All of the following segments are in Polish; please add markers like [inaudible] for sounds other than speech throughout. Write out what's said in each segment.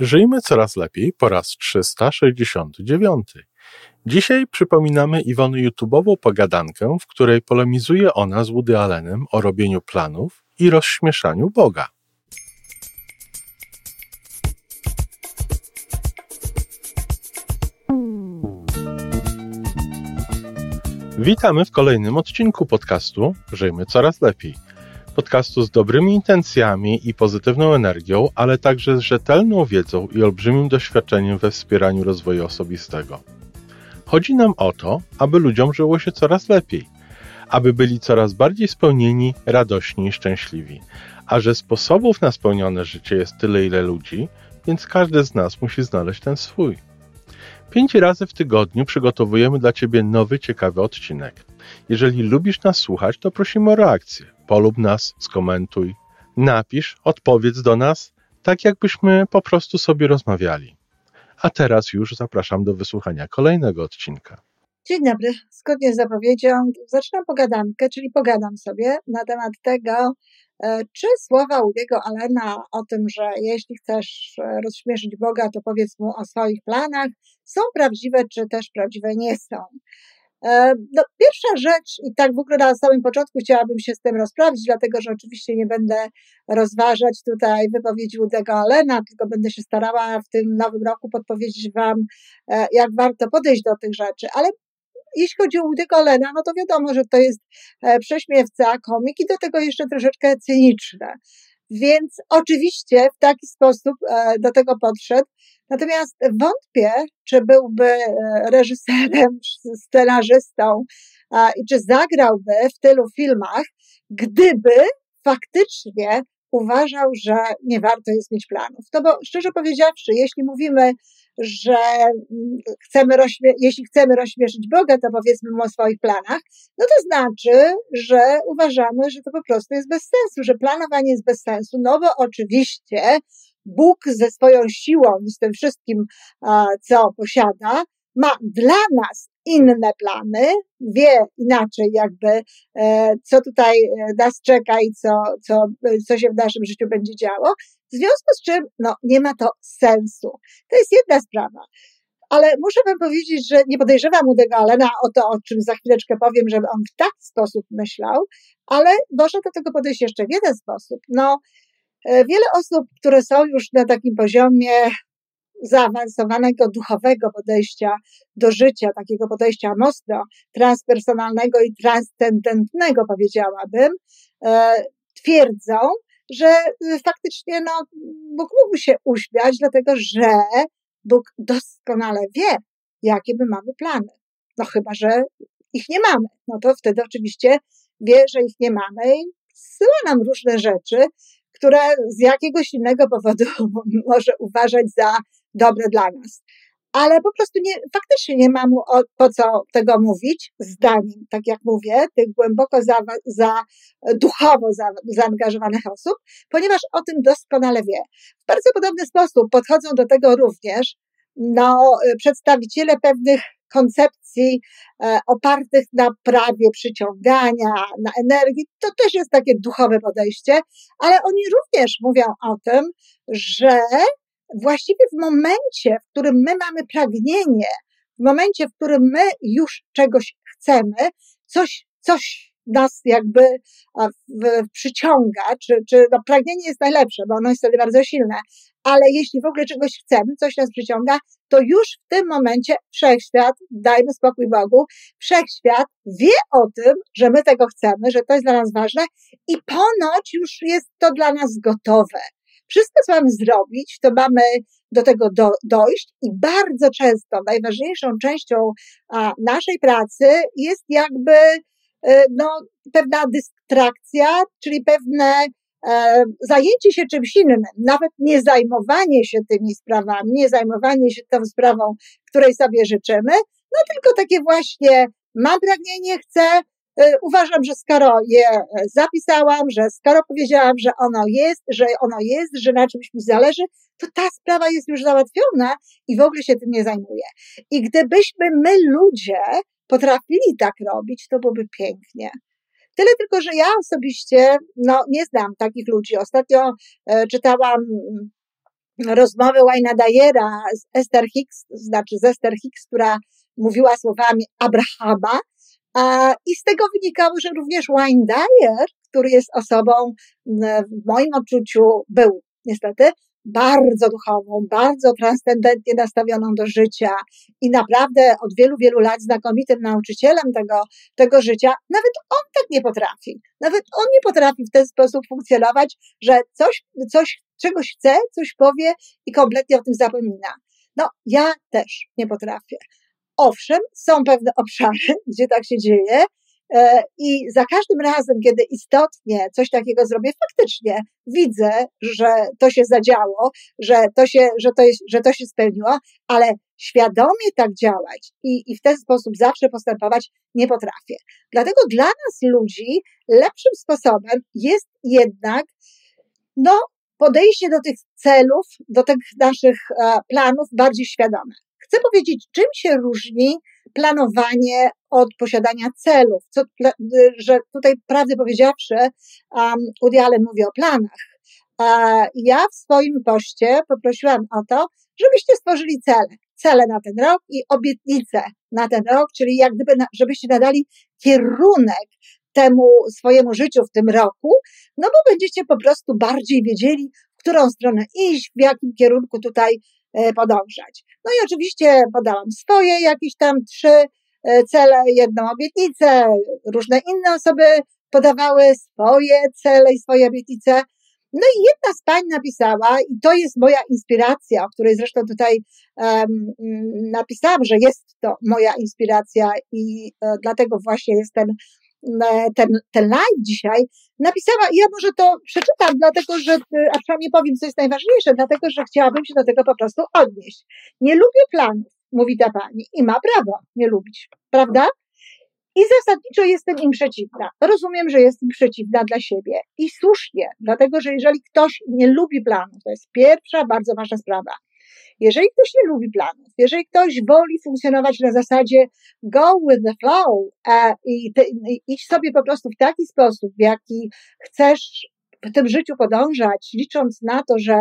Żyjmy coraz lepiej po raz 369. Dzisiaj przypominamy Iwony YouTube'ową pogadankę, w której polemizuje ona z Woody Allenem o robieniu planów i rozśmieszaniu Boga. Witamy w kolejnym odcinku podcastu Żyjmy coraz lepiej podcastu z dobrymi intencjami i pozytywną energią, ale także z rzetelną wiedzą i olbrzymim doświadczeniem we wspieraniu rozwoju osobistego. Chodzi nam o to, aby ludziom żyło się coraz lepiej, aby byli coraz bardziej spełnieni, radośni i szczęśliwi. A że sposobów na spełnione życie jest tyle, ile ludzi, więc każdy z nas musi znaleźć ten swój. Pięć razy w tygodniu przygotowujemy dla Ciebie nowy, ciekawy odcinek. Jeżeli lubisz nas słuchać, to prosimy o reakcję. Polub nas, skomentuj, napisz, odpowiedz do nas, tak jakbyśmy po prostu sobie rozmawiali. A teraz już zapraszam do wysłuchania kolejnego odcinka. Dzień dobry. Zgodnie z zapowiedzią zaczynam pogadankę, czyli pogadam sobie na temat tego, e, czy słowa Udiego Alena o tym, że jeśli chcesz e, rozśmieszyć Boga, to powiedz mu o swoich planach, są prawdziwe, czy też prawdziwe nie są. E, no, pierwsza rzecz, i tak w ogóle na samym początku chciałabym się z tym rozprawić, dlatego że oczywiście nie będę rozważać tutaj wypowiedzi Udego Alena, tylko będę się starała w tym nowym roku podpowiedzieć Wam, e, jak warto podejść do tych rzeczy. Ale jeśli chodzi o Udego Alena, no to wiadomo, że to jest e, prześmiewca, komik i do tego jeszcze troszeczkę cyniczne. Więc oczywiście w taki sposób do tego podszedł. Natomiast wątpię, czy byłby e, reżyserem, scenarzystą i czy zagrałby w tylu filmach, gdyby faktycznie uważał, że nie warto jest mieć planów. To bo szczerze powiedziawszy, jeśli mówimy, że mm, chcemy jeśli chcemy rozśmieszyć Boga, to powiedzmy mu o swoich planach, no to znaczy, że uważamy, że to po prostu jest bez sensu, że planowanie jest bez sensu, no bo oczywiście Bóg ze swoją siłą i z tym wszystkim, co posiada, ma dla nas inne plany, wie inaczej jakby, e, co tutaj e, nas czeka i co, co, co się w naszym życiu będzie działo. W związku z czym, no, nie ma to sensu. To jest jedna sprawa. Ale muszę wam powiedzieć, że nie podejrzewam Udego Alena o to, o czym za chwileczkę powiem, żeby on w taki sposób myślał, ale może do tego podejść jeszcze w jeden sposób. No, E, wiele osób, które są już na takim poziomie zaawansowanego duchowego podejścia do życia, takiego podejścia mocno transpersonalnego i transcendentnego, powiedziałabym, e, twierdzą, że y, faktycznie no, Bóg mógłby się uśmiać, dlatego że Bóg doskonale wie, jakie my mamy plany. No chyba, że ich nie mamy. No to wtedy oczywiście wie, że ich nie mamy i zsyła nam różne rzeczy, które z jakiegoś innego powodu [laughs] może uważać za dobre dla nas. Ale po prostu nie, faktycznie nie mam po co tego mówić, zdaniem, tak jak mówię, tych głęboko za, za duchowo za, zaangażowanych osób, ponieważ o tym doskonale wie. W bardzo podobny sposób podchodzą do tego również no, przedstawiciele pewnych koncepcji e, opartych na prawie przyciągania, na energii. To też jest takie duchowe podejście, ale oni również mówią o tym, że właściwie w momencie, w którym my mamy pragnienie, w momencie, w którym my już czegoś chcemy, coś, coś nas jakby przyciąga, czy, czy no, pragnienie jest najlepsze, bo ono jest wtedy bardzo silne, ale jeśli w ogóle czegoś chcemy, coś nas przyciąga, to już w tym momencie wszechświat, dajmy spokój Bogu, wszechświat wie o tym, że my tego chcemy, że to jest dla nas ważne i ponoć już jest to dla nas gotowe. Wszystko, co mamy zrobić, to mamy do tego do, dojść i bardzo często najważniejszą częścią a, naszej pracy jest jakby e, no, pewna dystrakcja, czyli pewne e, zajęcie się czymś innym, nawet nie zajmowanie się tymi sprawami, nie zajmowanie się tą sprawą, której sobie życzymy, no tylko takie właśnie mam pragnienie, chcę, uważam, że skoro je zapisałam, że skoro powiedziałam, że ono jest, że ono jest, że na czymś mi zależy, to ta sprawa jest już załatwiona i w ogóle się tym nie zajmuję. I gdybyśmy my ludzie potrafili tak robić, to byłoby pięknie. Tyle tylko, że ja osobiście no, nie znam takich ludzi. Ostatnio e, czytałam rozmowy Wayna Dyera z Esther Hicks, znaczy z Esther Hicks, która mówiła słowami Abrahama, I z tego wynikało, że również Wayne Dyer, który jest osobą w moim odczuciu był niestety bardzo duchową, bardzo transcendentnie nastawioną do życia i naprawdę od wielu, wielu lat znakomitym nauczycielem tego, tego życia, nawet on tak nie potrafi. Nawet on nie potrafi w ten sposób funkcjonować, że coś, coś czegoś chce, coś powie i kompletnie o tym zapomina. No, ja też nie potrafię. Owszem, są pewne obszary, [laughs] gdzie tak się dzieje, e, i za każdym razem, kiedy istotnie coś takiego zrobię, faktycznie widzę, że to się zadziało, że to się, że to, jest, że to się spełniło, ale świadomie tak działać i, i w ten sposób zawsze postępować nie potrafię. Dlatego dla nas ludzi lepszym sposobem jest jednak, no, podejście do tych celów, do tych naszych e, planów bardziej świadome. Chcę powiedzieć, czym się różni planowanie od posiadania celów. Co, że tutaj, prawdę powiedziawszy, um, Woody mówi o planach. Ja w swoim poście poprosiłam o to, żebyście stworzyli cele. Cele na ten rok i obietnice na ten rok, czyli jak gdyby, żebyście nadali kierunek temu swojemu życiu w tym roku, no bo będziecie po prostu bardziej wiedzieli, w którą stronę iść, w jakim kierunku tutaj podążać. No i oczywiście podałam swoje jakieś tam trzy e, cele, jedną obietnicę, różne inne osoby podawały swoje cele i swoje obietnice. No i jedna z pań napisała, i to jest moja inspiracja, o której zresztą tutaj um, napisałam, że jest to moja inspiracja i uh, dlatego właśnie jest ten ten, ten live dzisiaj, napisała, ja może to przeczytam, dlatego że, a przynajmniej powiem, co jest najważniejsze, dlatego że chciałabym się do tego po prostu odnieść. Nie lubię planów, mówi ta pani, i ma prawo nie lubić, prawda? I zasadniczo jestem im przeciwna. Rozumiem, że jestem przeciwna dla siebie. I słusznie, dlatego że jeżeli ktoś nie lubi planów, to jest pierwsza bardzo ważna sprawa. Jeżeli ktoś nie lubi planów, jeżeli ktoś woli funkcjonować na zasadzie go with the flow e, i, te, i idź sobie po prostu w taki sposób, w jaki chcesz w tym życiu podążać, licząc na to, że,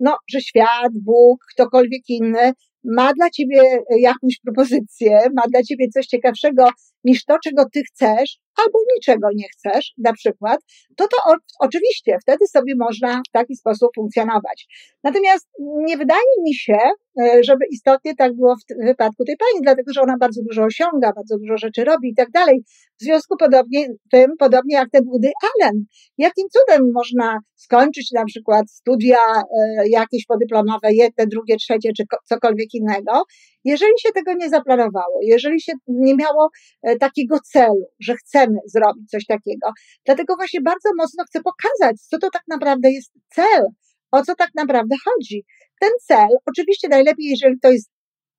no, że świat, Bóg, ktokolwiek inny ma dla ciebie jakąś propozycję, ma dla ciebie coś ciekawszego niż to, czego ty chcesz, albo niczego nie chcesz, na przykład, to to o, oczywiście wtedy sobie można w taki sposób funkcjonować. Natomiast nie wydaje mi się, e, żeby istotnie tak było w wypadku tej pani, dlatego że ona bardzo dużo osiąga, bardzo dużo rzeczy robi i tak dalej. W związku podobnie, tym, podobnie jak ten Woody Allen. Jakim cudem można skończyć na przykład studia e, jakieś podyplomowe, jedne, drugie, trzecie, czy cokolwiek innego, jeżeli się tego nie zaplanowało, jeżeli się nie miało e, takiego celu, że chcemy zrobić coś takiego, dlatego właśnie bardzo mocno chcę pokazać, co to tak naprawdę jest cel, o co tak naprawdę chodzi. Ten cel, oczywiście najlepiej, jeżeli to jest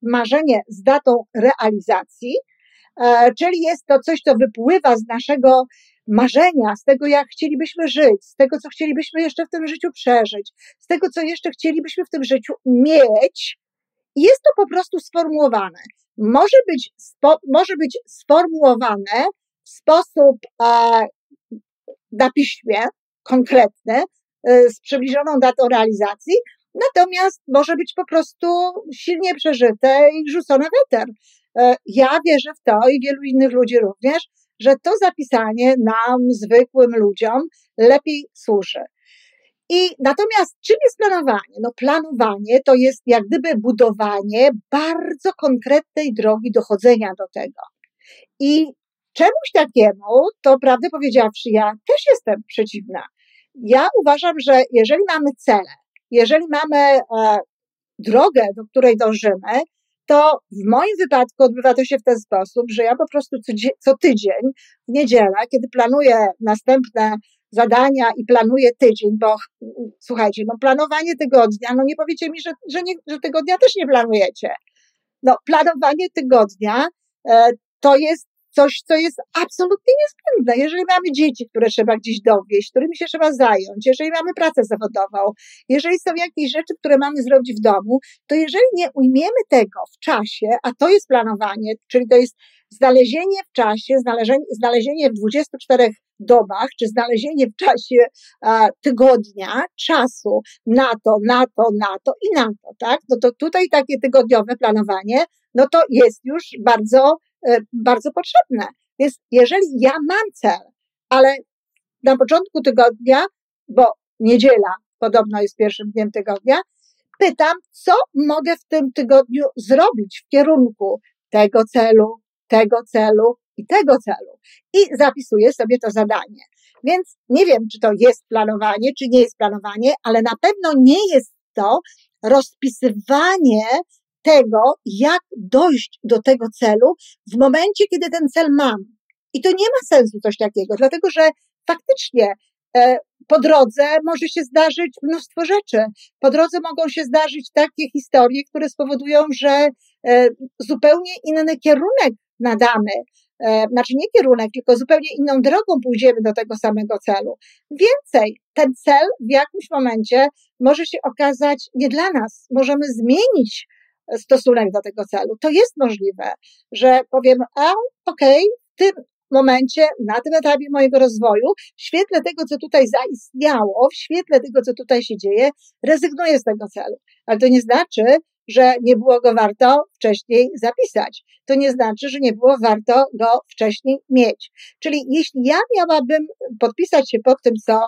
marzenie z datą realizacji, e, czyli jest to coś, co wypływa z naszego marzenia, z tego, jak chcielibyśmy żyć, z tego, co chcielibyśmy jeszcze w tym życiu przeżyć, z tego, co jeszcze chcielibyśmy w tym życiu mieć, jest to po prostu sformułowane. Może być, spo, może być sformułowane w sposób e, na piśmie, konkretny, e, z przybliżoną datą realizacji, natomiast może być po prostu silnie przeżyte i rzucone w eter. E, ja wierzę w to i wielu innych ludzi również, że to zapisanie nam, zwykłym ludziom, lepiej służy. I natomiast czym jest planowanie? No planowanie to jest jak gdyby budowanie bardzo konkretnej drogi dochodzenia do tego. I czemuś takiemu, to prawdę powiedziawszy, ja też jestem przeciwna. Ja uważam, że jeżeli mamy cele, jeżeli mamy e, drogę, do której dążymy, to w moim wypadku odbywa to się w ten sposób, że ja po prostu co, co tydzień, w niedzielę, kiedy planuję następne zadania i planuję tydzień, bo słuchajcie, no planowanie tygodnia, no nie powiecie mi, że, że, nie, że tygodnia też nie planujecie. No, planowanie tygodnia e, to jest coś, co jest absolutnie niezbędne. Jeżeli mamy dzieci, które trzeba gdzieś dowieść, którymi się trzeba zająć, jeżeli mamy pracę zawodową, jeżeli są jakieś rzeczy, które mamy zrobić w domu, to jeżeli nie ujmiemy tego w czasie, a to jest planowanie, czyli to jest znalezienie w czasie, znalezienie, znalezienie w 24 dobach, czy znalezienie w czasie tygodnia czasu na to, na to, na to i na to, tak? No to tutaj takie tygodniowe planowanie, no to jest już bardzo, e, bardzo potrzebne. Więc jeżeli ja mam cel, ale na początku tygodnia, bo niedziela podobno jest pierwszym dniem tygodnia, pytam, co mogę w tym tygodniu zrobić w kierunku tego celu, tego celu i tego celu. I zapisuję sobie to zadanie. Więc nie wiem, czy to jest planowanie, czy nie jest planowanie, ale na pewno nie jest to rozpisywanie tego, jak dojść do tego celu w momencie, kiedy ten cel mam. I to nie ma sensu coś takiego, dlatego że faktycznie e, po drodze może się zdarzyć mnóstwo rzeczy. Po drodze mogą się zdarzyć takie historie, które spowodują, że e, zupełnie inny kierunek nadamy. E, znaczy nie kierunek, tylko zupełnie inną drogą pójdziemy do tego samego celu. Więcej, ten cel w jakimś momencie może się okazać nie dla nas. Możemy zmienić stosunek do tego celu. To jest możliwe, że powiemy, a okej, okay, w tym momencie, na tym etapie mojego rozwoju, w świetle tego, co tutaj zaistniało, w świetle tego, co tutaj się dzieje, rezygnuję z tego celu. Ale to nie znaczy, że nie było go warto wcześniej zapisać. To nie znaczy, że nie było warto go wcześniej mieć. Czyli jeśli ja miałabym podpisać się pod tym, co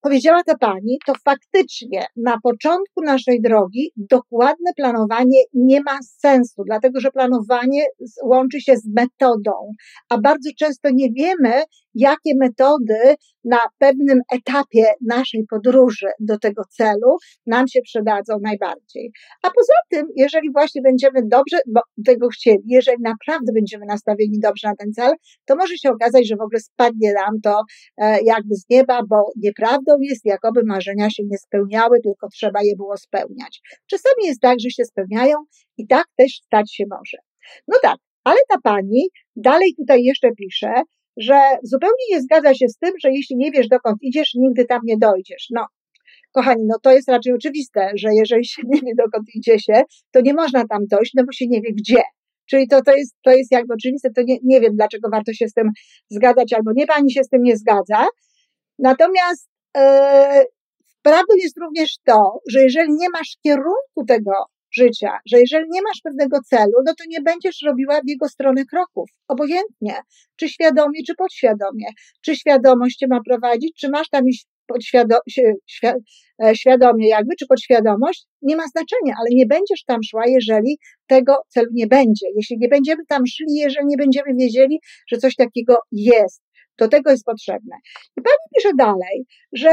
powiedziała ta pani, to faktycznie na początku naszej drogi dokładne planowanie nie ma sensu, dlatego że planowanie łączy się z metodą, a bardzo często nie wiemy, jakie metody na pewnym etapie naszej podróży do tego celu nam się przydadzą najbardziej. A poza tym, jeżeli właśnie będziemy dobrze tego chcieli, jeżeli naprawdę będziemy nastawieni dobrze na ten cel, to może się okazać, że w ogóle spadnie nam to e, jakby z nieba, bo nieprawdą jest, jakoby marzenia się nie spełniały, tylko trzeba je było spełniać. Czasami jest tak, że się spełniają i tak też stać się może. No tak, ale ta pani dalej tutaj jeszcze pisze, że zupełnie nie zgadza się z tym, że jeśli nie wiesz dokąd idziesz, nigdy tam nie dojdziesz. No, kochani, no to jest raczej oczywiste, że jeżeli się [laughs] nie wie dokąd idzie się, to nie można tam dojść, no bo się nie wie gdzie. Czyli to, to, jest, to jest jakby oczywiste, to nie, nie wiem, dlaczego warto się z tym zgadzać, albo nie, pani się z tym nie zgadza. Natomiast e, prawdą jest również to, że jeżeli nie masz kierunku tego życia, że jeżeli nie masz pewnego celu, no to nie będziesz robiła w jego stronę kroków, obojętnie, czy świadomie, czy podświadomie, czy świadomość cię ma prowadzić, czy masz tam iść e, świadomie jakby, czy podświadomość, nie ma znaczenia, ale nie będziesz tam szła, jeżeli tego celu nie będzie. Jeśli nie będziemy tam szli, jeżeli nie będziemy wiedzieli, że coś takiego jest. Do tego jest potrzebne. I pani pisze dalej, że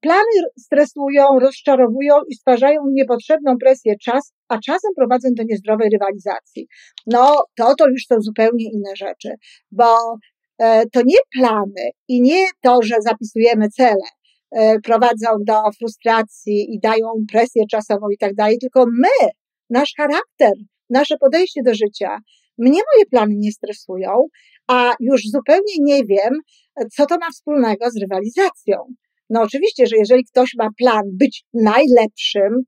Plany stresują, rozczarowują i stwarzają niepotrzebną presję czas, a czasem prowadzą do niezdrowej rywalizacji. No, to to już są zupełnie inne rzeczy, bo e, to nie plany i nie to, że zapisujemy cele, e, prowadzą do frustracji i dają presję czasową i tak dalej, tylko my, nasz charakter, nasze podejście do życia, mnie moje plany nie stresują, a już zupełnie nie wiem, co to ma wspólnego z rywalizacją. No oczywiście, że jeżeli ktoś ma plan być najlepszym,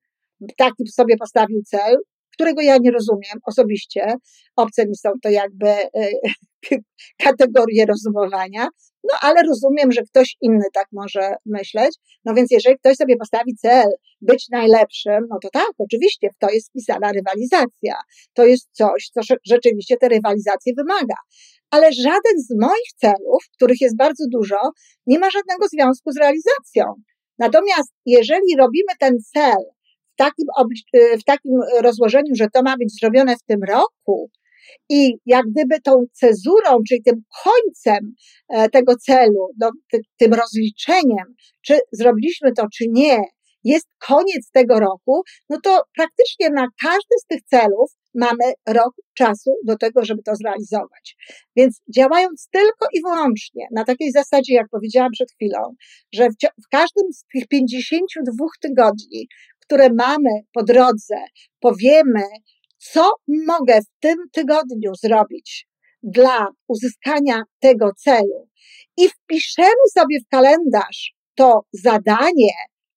taki sobie postawił cel, którego ja nie rozumiem osobiście, obce mi są to jakby e, [laughs] kategorie rozumowania, no ale rozumiem, że ktoś inny tak może myśleć. No więc jeżeli ktoś sobie postawi cel być najlepszym, no to tak, oczywiście w to jest wpisana rywalizacja. To jest coś, co rzeczywiście te rywalizacje wymaga ale żaden z moich celów, których jest bardzo dużo, nie ma żadnego związku z realizacją. Natomiast jeżeli robimy ten cel w takim, y, w takim rozłożeniu, że to ma być zrobione w tym roku, i jak gdyby tą cezurą, czyli tym końcem e, tego celu, no, tym rozliczeniem, czy zrobiliśmy to, czy nie, jest koniec tego roku, no to praktycznie na każdy z tych celów mamy rok czasu do tego, żeby to zrealizować. Więc działając tylko i wyłącznie na takiej zasadzie, jak powiedziałam przed chwilą, że w, w każdym z tych 52 tygodni, które mamy po drodze, powiemy, co mogę w tym tygodniu zrobić dla uzyskania tego celu i wpiszemy sobie w kalendarz to zadanie,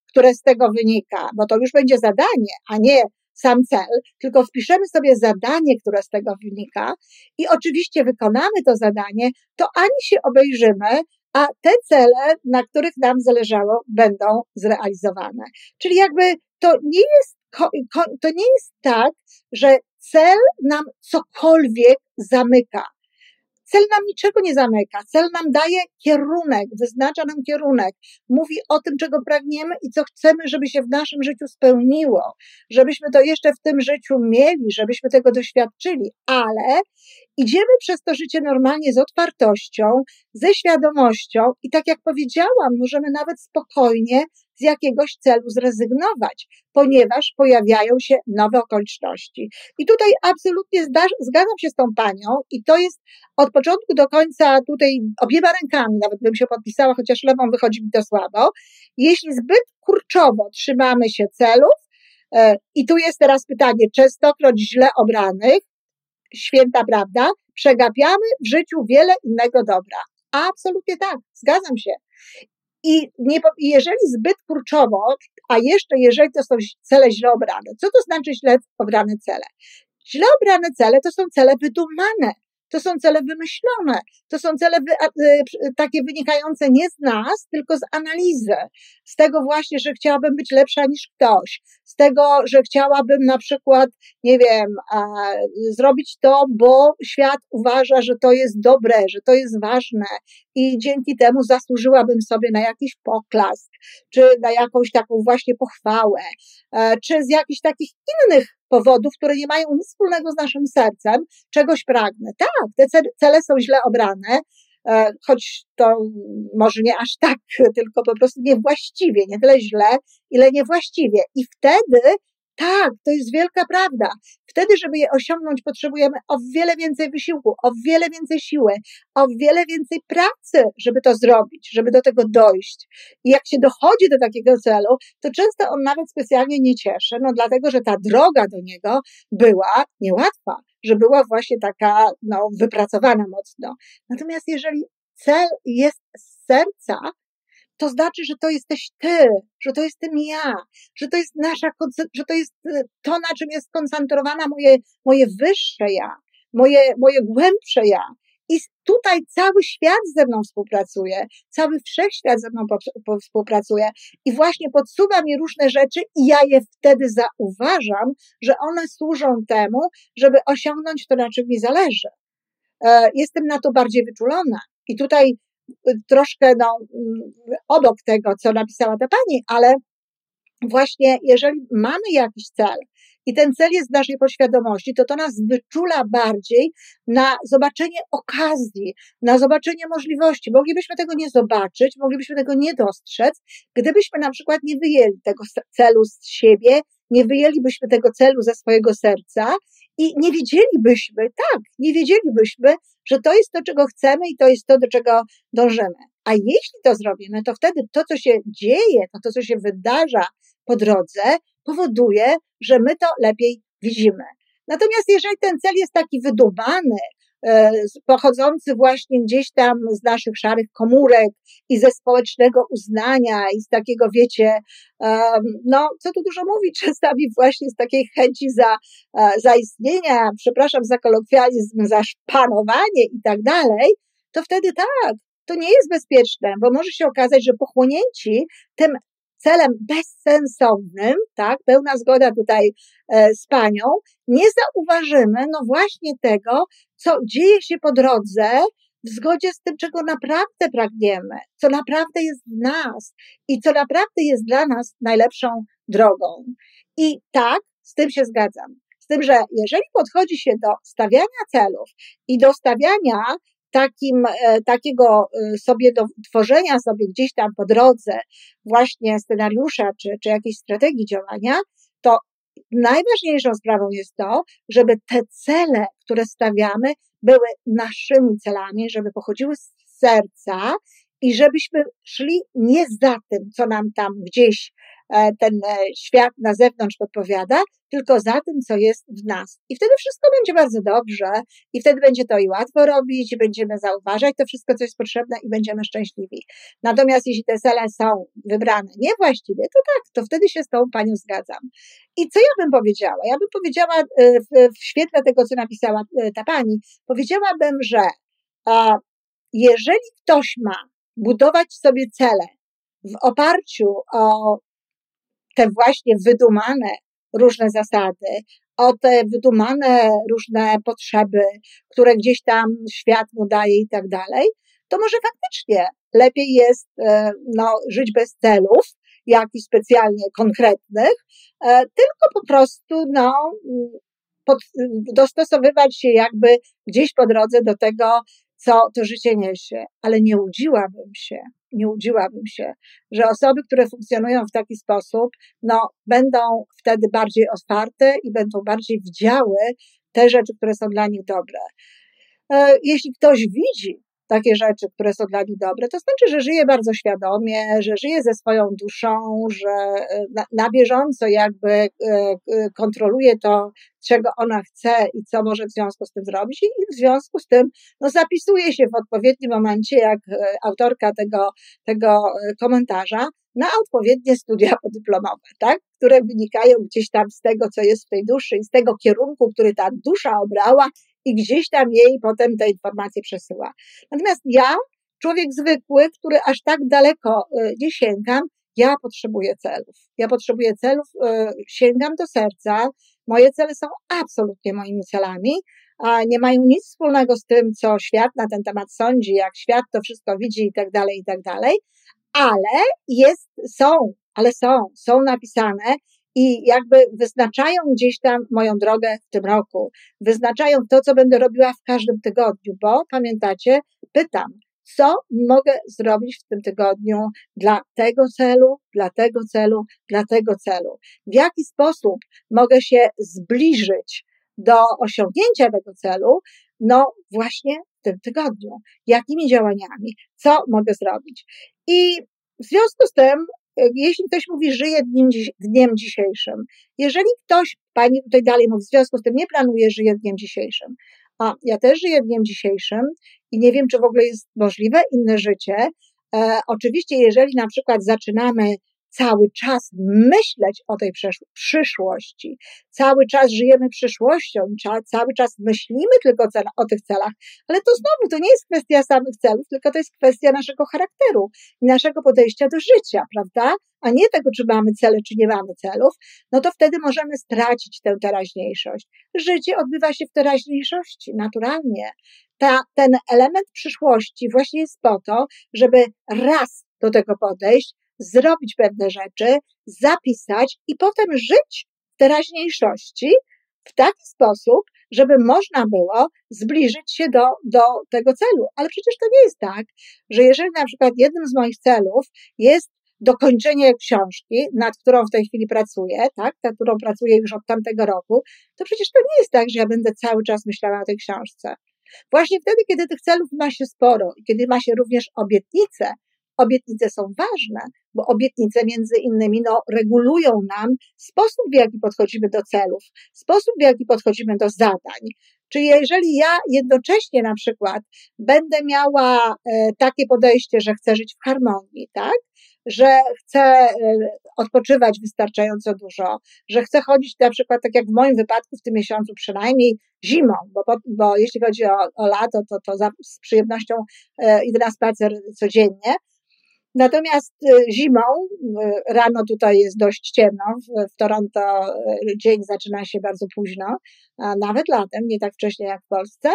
które z tego wynika, bo to już będzie zadanie, a nie sam cel, tylko wpiszemy sobie zadanie, które z tego wynika i oczywiście wykonamy to zadanie, to ani się obejrzymy, a te cele, na których nam zależało, będą zrealizowane. Czyli jakby to nie jest, to nie jest tak, że cel nam cokolwiek zamyka. Cel nam niczego nie zamyka. Cel nam daje kierunek, wyznacza nam kierunek. Mówi o tym, czego pragniemy i co chcemy, żeby się w naszym życiu spełniło. Żebyśmy to jeszcze w tym życiu mieli, żebyśmy tego doświadczyli. Ale idziemy przez to życie normalnie z otwartością, ze świadomością i tak jak powiedziałam, możemy nawet spokojnie z jakiegoś celu zrezygnować, ponieważ pojawiają się nowe okoliczności. I tutaj absolutnie zgadzam się z tą panią i to jest od początku do końca tutaj obiema rękami, nawet bym się podpisała, chociaż lewą wychodzi mi to słabo. Jeśli zbyt kurczowo trzymamy się celów, e, i tu jest teraz pytanie, częstokroć źle obranych, święta prawda, przegapiamy w życiu wiele innego dobra. Absolutnie tak, zgadzam się. I nie, jeżeli zbyt kurczowo, a jeszcze jeżeli to są cele źle obrane, co to znaczy źle obrane cele? Źle obrane cele to są cele wydumane. To są cele wymyślone, to są cele wy, takie wynikające nie z nas, tylko z analizy. Z tego właśnie, że chciałabym być lepsza niż ktoś, z tego, że chciałabym na przykład, nie wiem, zrobić to, bo świat uważa, że to jest dobre, że to jest ważne. I dzięki temu zasłużyłabym sobie na jakiś poklask, czy na jakąś taką właśnie pochwałę, e, czy z jakichś takich innych powodów, które nie mają nic wspólnego z naszym sercem, czegoś pragnę. Tak, te cele są źle obrane, e, choć to może nie aż tak, tylko po prostu niewłaściwie, nie tyle źle, ile niewłaściwie. I wtedy tak, to jest wielka prawda. Wtedy, żeby je osiągnąć, potrzebujemy o wiele więcej wysiłku, o wiele więcej siły, o wiele więcej pracy, żeby to zrobić, żeby do tego dojść. I jak się dochodzi do takiego celu, to często on nawet specjalnie nie cieszy, no dlatego, że ta droga do niego była niełatwa, że była właśnie taka, no, wypracowana mocno. Natomiast jeżeli cel jest z serca, to znaczy, że to jesteś ty, że to jestem ja, że to jest nasza, że to jest y, to, na czym jest skoncentrowana moje, moje wyższe ja, moje, moje głębsze ja. I tutaj cały świat ze mną współpracuje, cały wszechświat ze mną współpracuje i właśnie podsuwa mi różne rzeczy i ja je wtedy zauważam, że one służą temu, żeby osiągnąć to, na czym mi zależy. E, jestem na to bardziej wyczulona. I tutaj troszkę no, obok tego, co napisała ta pani, ale właśnie jeżeli mamy jakiś cel i ten cel jest w naszej podświadomości, to to nas wyczula bardziej na zobaczenie okazji, na zobaczenie możliwości. Moglibyśmy tego nie zobaczyć, moglibyśmy tego nie dostrzec, gdybyśmy na przykład nie wyjęli tego celu z siebie, nie wyjęlibyśmy tego celu ze swojego serca i nie wiedzielibyśmy, tak, nie wiedzielibyśmy, że to jest to, czego chcemy i to jest to, do czego dążymy. A jeśli to zrobimy, to wtedy to, co się dzieje, to, to co się wydarza po drodze, powoduje, że my to lepiej widzimy. Natomiast jeżeli ten cel jest taki wydumany, pochodzący właśnie gdzieś tam z naszych szarych komórek i ze społecznego uznania i z takiego, wiecie, no, co tu dużo mówić, [laughs] czasami właśnie z takiej chęci za, e, zaistnienia, przepraszam za kolokwializm, za szpanowanie i tak dalej, to wtedy tak, to nie jest bezpieczne, bo może się okazać, że pochłonięci tym celem bezsensownym, tak, pełna zgoda tutaj e, z panią, nie zauważymy, no właśnie tego, co dzieje się po drodze, w zgodzie z tym, czego naprawdę pragniemy, co naprawdę jest w nas i co naprawdę jest dla nas najlepszą drogą. I tak, z tym się zgadzam. Z tym, że jeżeli podchodzi się do stawiania celów i do stawiania takim, e, takiego e, sobie do tworzenia sobie gdzieś tam po drodze właśnie scenariusza czy, czy jakiejś strategii działania, to najważniejszą sprawą jest to, żeby te cele, które stawiamy, były naszymi celami, żeby pochodziły z serca i żebyśmy szli nie za tym, co nam tam gdzieś ten e, świat na zewnątrz podpowiada, tylko za tym, co jest w nas. I wtedy wszystko będzie bardzo dobrze i wtedy będzie to i łatwo robić, i będziemy zauważać to wszystko, co jest potrzebne i będziemy szczęśliwi. Natomiast jeśli te cele są wybrane niewłaściwie, to tak, to wtedy się z tą panią zgadzam. I co ja bym powiedziała? Ja bym powiedziała e, w, w świetle tego, co napisała ta pani, powiedziałabym, że a, jeżeli ktoś ma budować sobie cele w oparciu o te właśnie wydumane różne zasady, o te wydumane różne potrzeby, które gdzieś tam świat mu daje i tak dalej, to może faktycznie lepiej jest e, no, żyć bez celów, jakichś specjalnie konkretnych, e, tylko po prostu no, pod, dostosowywać się jakby gdzieś po drodze do tego, co to życie niesie. Ale nie łudziłabym się, nie łudziłabym się, że osoby, które funkcjonują w taki sposób, no, będą wtedy bardziej otwarte i będą bardziej widziały te rzeczy, które są dla nich dobre. E, jeśli ktoś widzi, takie rzeczy, które są dla nich dobre, to znaczy, że żyje bardzo świadomie, że żyje ze swoją duszą, że e, na, na bieżąco jakby e, e, kontroluje to, czego ona chce i co może w związku z tym zrobić i w związku z tym no, zapisuje się w odpowiednim momencie, jak autorka tego, tego komentarza, na odpowiednie studia podyplomowe, tak? które wynikają gdzieś tam z tego, co jest w tej duszy i z tego kierunku, który ta dusza obrała i gdzieś tam jej potem te informacje przesyła. Natomiast ja, człowiek zwykły, który aż tak daleko e, nie sięgam, ja potrzebuję celów. Ja potrzebuję celów, e, sięgam do serca. Moje cele są absolutnie moimi celami, a nie mają nic wspólnego z tym, co świat na ten temat sądzi, jak świat to wszystko widzi i tak dalej, i tak dalej, ale jest, są, ale są, są napisane i jakby wyznaczają gdzieś tam moją drogę w tym roku, wyznaczają to, co będę robiła w każdym tygodniu, bo pamiętacie, pytam, co mogę zrobić w tym tygodniu dla tego celu, dla tego celu, dla tego celu. W jaki sposób mogę się zbliżyć do osiągnięcia tego celu, no właśnie w tym tygodniu. Jakimi działaniami? Co mogę zrobić? I w związku z tym jeśli ktoś mówi, żyje dniem, dniem dzisiejszym, jeżeli ktoś, pani tutaj dalej mówi, w związku z tym nie planuje, żyje dniem dzisiejszym, a ja też żyję dniem dzisiejszym i nie wiem, czy w ogóle jest możliwe inne życie. E, oczywiście, jeżeli na przykład zaczynamy cały czas myśleć o tej przyszłości, cały czas żyjemy przyszłością, cały czas myślimy tylko o tych celach, ale to znowu to nie jest kwestia samych celów, tylko to jest kwestia naszego charakteru i naszego podejścia do życia, prawda? A nie tego, czy mamy cele, czy nie mamy celów, no to wtedy możemy stracić tę teraźniejszość. Życie odbywa się w teraźniejszości, naturalnie. Ta, ten element przyszłości właśnie jest po to, żeby raz do tego podejść, zrobić pewne rzeczy, zapisać i potem żyć w teraźniejszości w taki sposób, żeby można było zbliżyć się do, do tego celu. Ale przecież to nie jest tak, że jeżeli na przykład jednym z moich celów jest dokończenie książki, nad którą w tej chwili pracuję, tak, nad którą pracuję już od tamtego roku, to przecież to nie jest tak, że ja będę cały czas myślała o tej książce. Właśnie wtedy, kiedy tych celów ma się sporo i kiedy ma się również obietnice, obietnice są ważne, bo obietnice między innymi no, regulują nam sposób, w jaki podchodzimy do celów, sposób, w jaki podchodzimy do zadań. Czyli jeżeli ja jednocześnie na przykład będę miała e, takie podejście, że chcę żyć w harmonii, tak? Że chcę e, odpoczywać wystarczająco dużo, że chcę chodzić na przykład, tak jak w moim wypadku w tym miesiącu przynajmniej zimą, bo, bo jeśli chodzi o, o lato, to, to za, z przyjemnością e, idę na spacer codziennie, Natomiast y, zimą, y, rano tutaj jest dość ciemno, w Toronto y, dzień zaczyna się bardzo późno, a nawet latem, nie tak wcześnie jak w Polsce.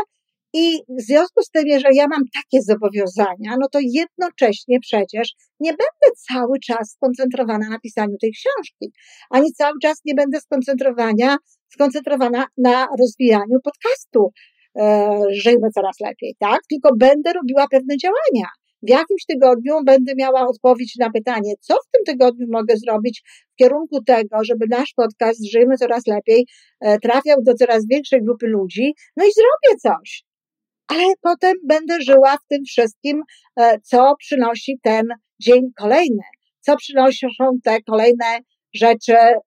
I w związku z tym, jeżeli ja mam takie zobowiązania, no to jednocześnie przecież nie będę cały czas skoncentrowana na pisaniu tej książki, ani cały czas nie będę skoncentrowana, skoncentrowana na rozwijaniu podcastu. E, żyjmy coraz lepiej, tak? Tylko będę robiła pewne działania w jakimś tygodniu będę miała odpowiedź na pytanie, co w tym tygodniu mogę zrobić w kierunku tego, żeby nasz podcast Żyjmy Coraz Lepiej e, trafiał do coraz większej grupy ludzi, no i zrobię coś. Ale potem będę żyła w tym wszystkim, e, co przynosi ten dzień kolejny, co przynoszą te kolejne rzeczy e,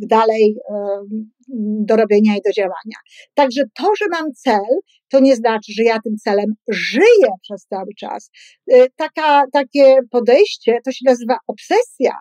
dalej do robienia i do działania. Także to, że mam cel, to nie znaczy, że ja tym celem żyję przez cały czas. Y, taka, takie podejście to się nazywa obsesja,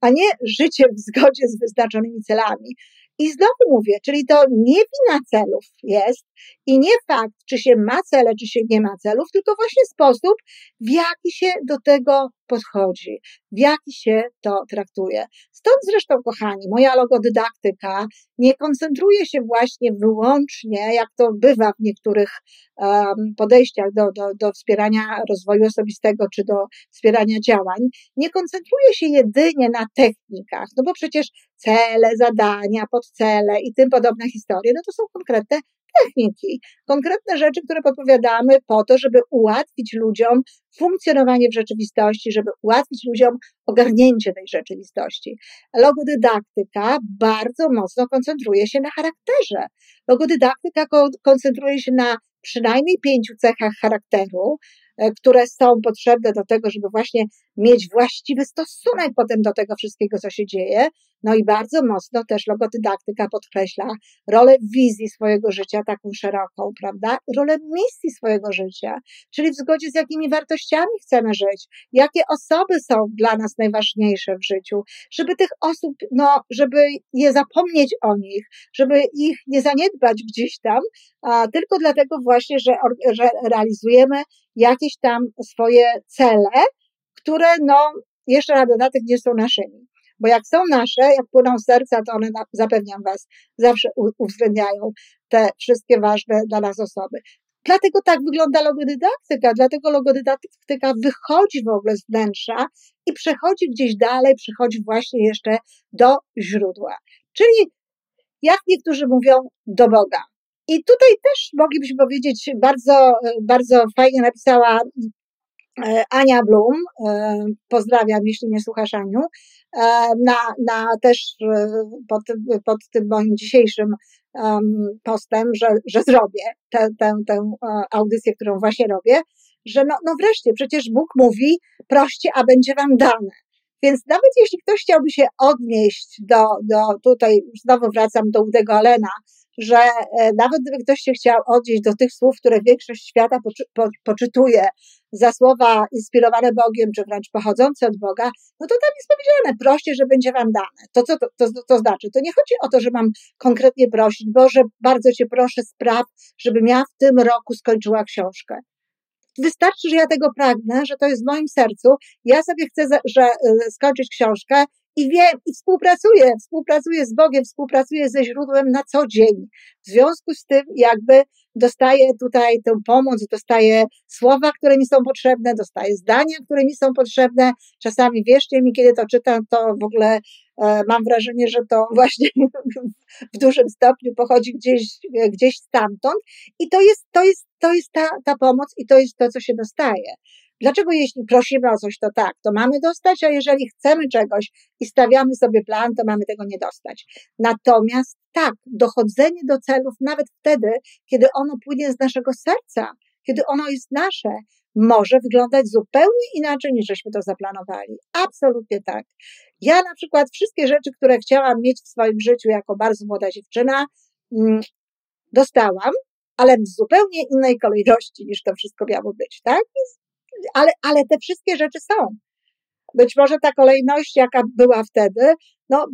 a nie życie w zgodzie z wyznaczonymi celami. I znowu mówię, czyli to nie wina celów jest, I nie fakt, czy się ma cele, czy się nie ma celów, tylko właśnie sposób, w jaki się do tego podchodzi, w jaki się to traktuje. Stąd zresztą, kochani, moja logodydaktyka nie koncentruje się właśnie wyłącznie, jak to bywa w niektórych um, podejściach do, do, do wspierania rozwoju osobistego czy do wspierania działań, nie koncentruje się jedynie na technikach, no bo przecież cele, zadania, podcele i tym podobne historie, no to są konkretne techniki, konkretne rzeczy, które podpowiadamy po to, żeby ułatwić ludziom funkcjonowanie w rzeczywistości, żeby ułatwić ludziom ogarnięcie tej rzeczywistości. Logodydaktyka bardzo mocno koncentruje się na charakterze. Logodydaktyka koncentruje się na przynajmniej pięciu cechach charakteru, E, które są potrzebne do tego, żeby właśnie mieć właściwy stosunek potem do tego wszystkiego, co się dzieje. No i bardzo mocno też logodydaktyka podkreśla rolę wizji swojego życia, taką szeroką, prawda? Rolę misji swojego życia, czyli w zgodzie z jakimi wartościami chcemy żyć, jakie osoby są dla nas najważniejsze w życiu, żeby tych osób, no, żeby je zapomnieć o nich, żeby ich nie zaniedbać gdzieś tam, a tylko dlatego właśnie, że, że realizujemy jakieś tam swoje cele, które no jeszcze na dodatek nie są naszymi. Bo jak są nasze, jak płyną z serca, to one, zapewniam Was, zawsze uwzględniają te wszystkie ważne dla nas osoby. Dlatego tak wygląda logodydaktyka, dlatego logodydaktyka wychodzi w ogóle z wnętrza i przechodzi gdzieś dalej, przechodzi właśnie jeszcze do źródła. Czyli, jak niektórzy mówią, do Boga. I tutaj też moglibyśmy powiedzieć, bardzo, bardzo fajnie napisała Ania Blum, e, pozdrawiam, jeśli nie słuchasz Aniu, e, na, na też pod, pod tym moim dzisiejszym postem, że, że zrobię tę, tę, tę audycję, którą właśnie robię, że no, no wreszcie, przecież Bóg mówi, proście, a będzie wam dane. Więc nawet jeśli ktoś chciałby się odnieść do, do tutaj, znowu wracam do Udego Alena, że e, nawet gdyby ktoś się chciał odnieść do tych słów, które większość świata poczy, po, poczytuje za słowa inspirowane Bogiem, czy wręcz pochodzące od Boga, no to tam jest powiedziane, proście, że będzie wam dane. To co to, to, to znaczy? To nie chodzi o to, że mam konkretnie prosić, Boże, bardzo cię proszę, spraw, żebym ja w tym roku skończyła książkę. Wystarczy, że ja tego pragnę, że to jest w moim sercu. Ja sobie chcę że, e, skończyć książkę i wiem, i współpracuję, współpracuję z Bogiem, współpracuję ze źródłem na co dzień. W związku z tym, jakby dostaję tutaj tę pomoc, dostaję słowa, które mi są potrzebne, dostaję zdania, które mi są potrzebne. Czasami wierzcie mi, kiedy to czytam, to w ogóle e, mam wrażenie, że to [laughs] właśnie w dużym stopniu pochodzi gdzieś, gdzieś stamtąd. I to jest, to jest, to jest ta, ta pomoc i to jest to, co się dostaje. Dlaczego jeśli prosimy o coś, to tak, to mamy dostać, a jeżeli chcemy czegoś i stawiamy sobie plan, to mamy tego nie dostać. Natomiast tak, dochodzenie do celów nawet wtedy, kiedy ono płynie z naszego serca, kiedy ono jest nasze, może wyglądać zupełnie inaczej niż żeśmy to zaplanowali. Absolutnie tak. Ja na przykład wszystkie rzeczy, które chciałam mieć w swoim życiu jako bardzo młoda dziewczyna, mm, dostałam, ale w zupełnie innej kolejności niż to wszystko miało być, tak? Ale, ale te wszystkie rzeczy są. Być może ta kolejność, jaka była wtedy, no,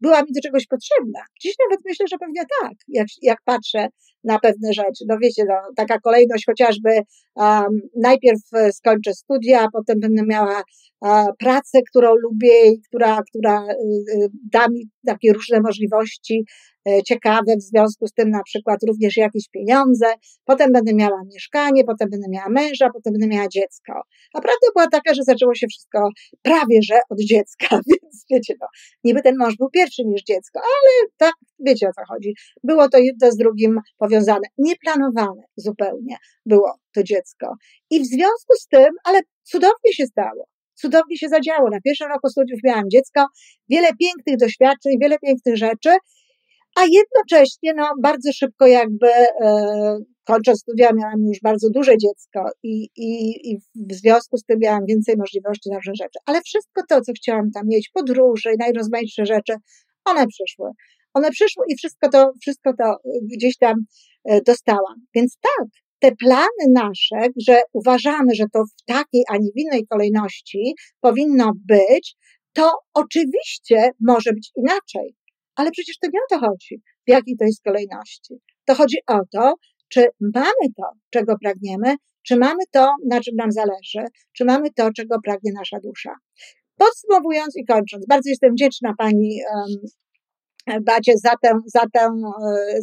była mi do czegoś potrzebna. Dziś nawet myślę, że pewnie tak, jak, jak patrzę na pewne rzeczy. No wiecie, no, taka kolejność chociażby um, najpierw skończę studia, a potem będę miała um, pracę, którą lubię i która, która y, da mi takie różne możliwości E, ciekawe, w związku z tym na przykład również jakieś pieniądze, potem będę miała mieszkanie, potem będę miała męża, potem będę miała dziecko. A prawda była taka, że zaczęło się wszystko prawie, że od dziecka, [laughs] więc wiecie, no, niby ten mąż był pierwszy niż dziecko, ale tak, wiecie o co chodzi. Było to jedno z drugim powiązane, nieplanowane zupełnie było to dziecko. I w związku z tym, ale cudownie się stało cudownie się zadziało. Na pierwszym roku studiów miałam dziecko, wiele pięknych doświadczeń, wiele pięknych rzeczy a jednocześnie no, bardzo szybko jakby e, kończąc studia miałam już bardzo duże dziecko i, i, i w związku z tym miałam więcej możliwości na różne rzeczy. Ale wszystko to, co chciałam tam mieć, podróże i najrozmaitsze rzeczy, one przyszły. One przyszły i wszystko to, wszystko to gdzieś tam e, dostałam. Więc tak, te plany nasze, że uważamy, że to w takiej, a nie w innej kolejności powinno być, to oczywiście może być inaczej. Ale przecież to nie o to chodzi, w jakiej to jest kolejności. To chodzi o to, czy mamy to, czego pragniemy, czy mamy to, na czym nam zależy, czy mamy to, czego pragnie nasza dusza. Podsumowując i kończąc, bardzo jestem wdzięczna Pani Bacie za, ten, za, ten,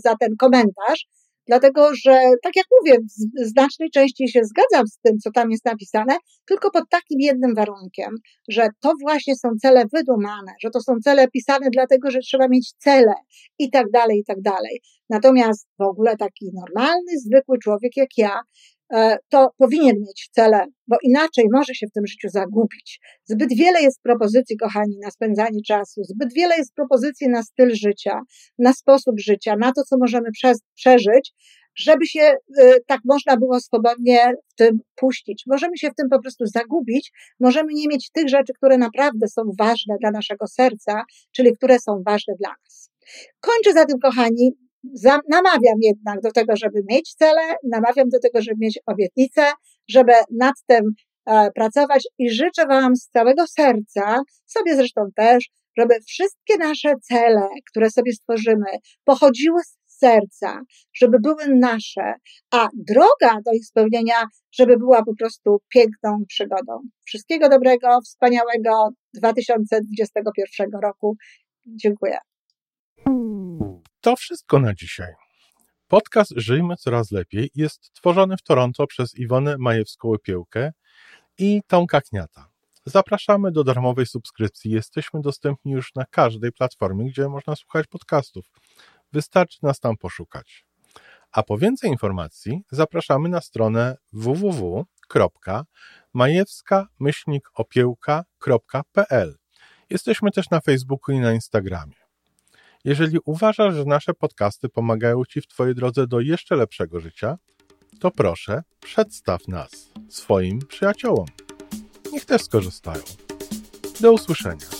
za ten komentarz, dlatego że, tak jak mówię, w znacznej części się zgadzam z tym, co tam jest napisane, tylko pod takim jednym warunkiem, że to właśnie są cele wydumane, że to są cele pisane dlatego, że trzeba mieć cele i tak dalej, i tak dalej. Natomiast w ogóle taki normalny, zwykły człowiek jak ja, E, to powinien mieć cele, bo inaczej może się w tym życiu zagubić. Zbyt wiele jest propozycji, kochani, na spędzanie czasu, zbyt wiele jest propozycji na styl życia, na sposób życia, na to, co możemy przeżyć, żeby się e, tak można było swobodnie w tym puścić. Możemy się w tym po prostu zagubić, możemy nie mieć tych rzeczy, które naprawdę są ważne dla naszego serca, czyli które są ważne dla nas. Kończę zatem, kochani, namawiam jednak do tego, żeby mieć cele, namawiam do tego, żeby mieć obietnice, żeby nad tym e, pracować i życzę Wam z całego serca, sobie zresztą też, żeby wszystkie nasze cele, które sobie stworzymy, pochodziły z serca, żeby były nasze, a droga do ich spełnienia, żeby była po prostu piękną przygodą. Wszystkiego dobrego, wspaniałego 2021 roku. Dziękuję. To wszystko na dzisiaj. Podcast Żyjmy Coraz Lepiej jest tworzony w Toronto przez Iwonę Majewską-Opiełkę i Tomka Kniata. Zapraszamy do darmowej subskrypcji. Jesteśmy dostępni już na każdej platformie, gdzie można słuchać podcastów. Wystarczy nas tam poszukać. A po więcej informacji zapraszamy na stronę www.majewska-opiełka.pl. Jesteśmy też na Facebooku i na Instagramie. Jeżeli uważasz, że nasze podcasty pomagają Ci w Twojej drodze do jeszcze lepszego życia, to proszę, przedstaw nas swoim przyjaciołom. Niech też skorzystają. Do usłyszenia.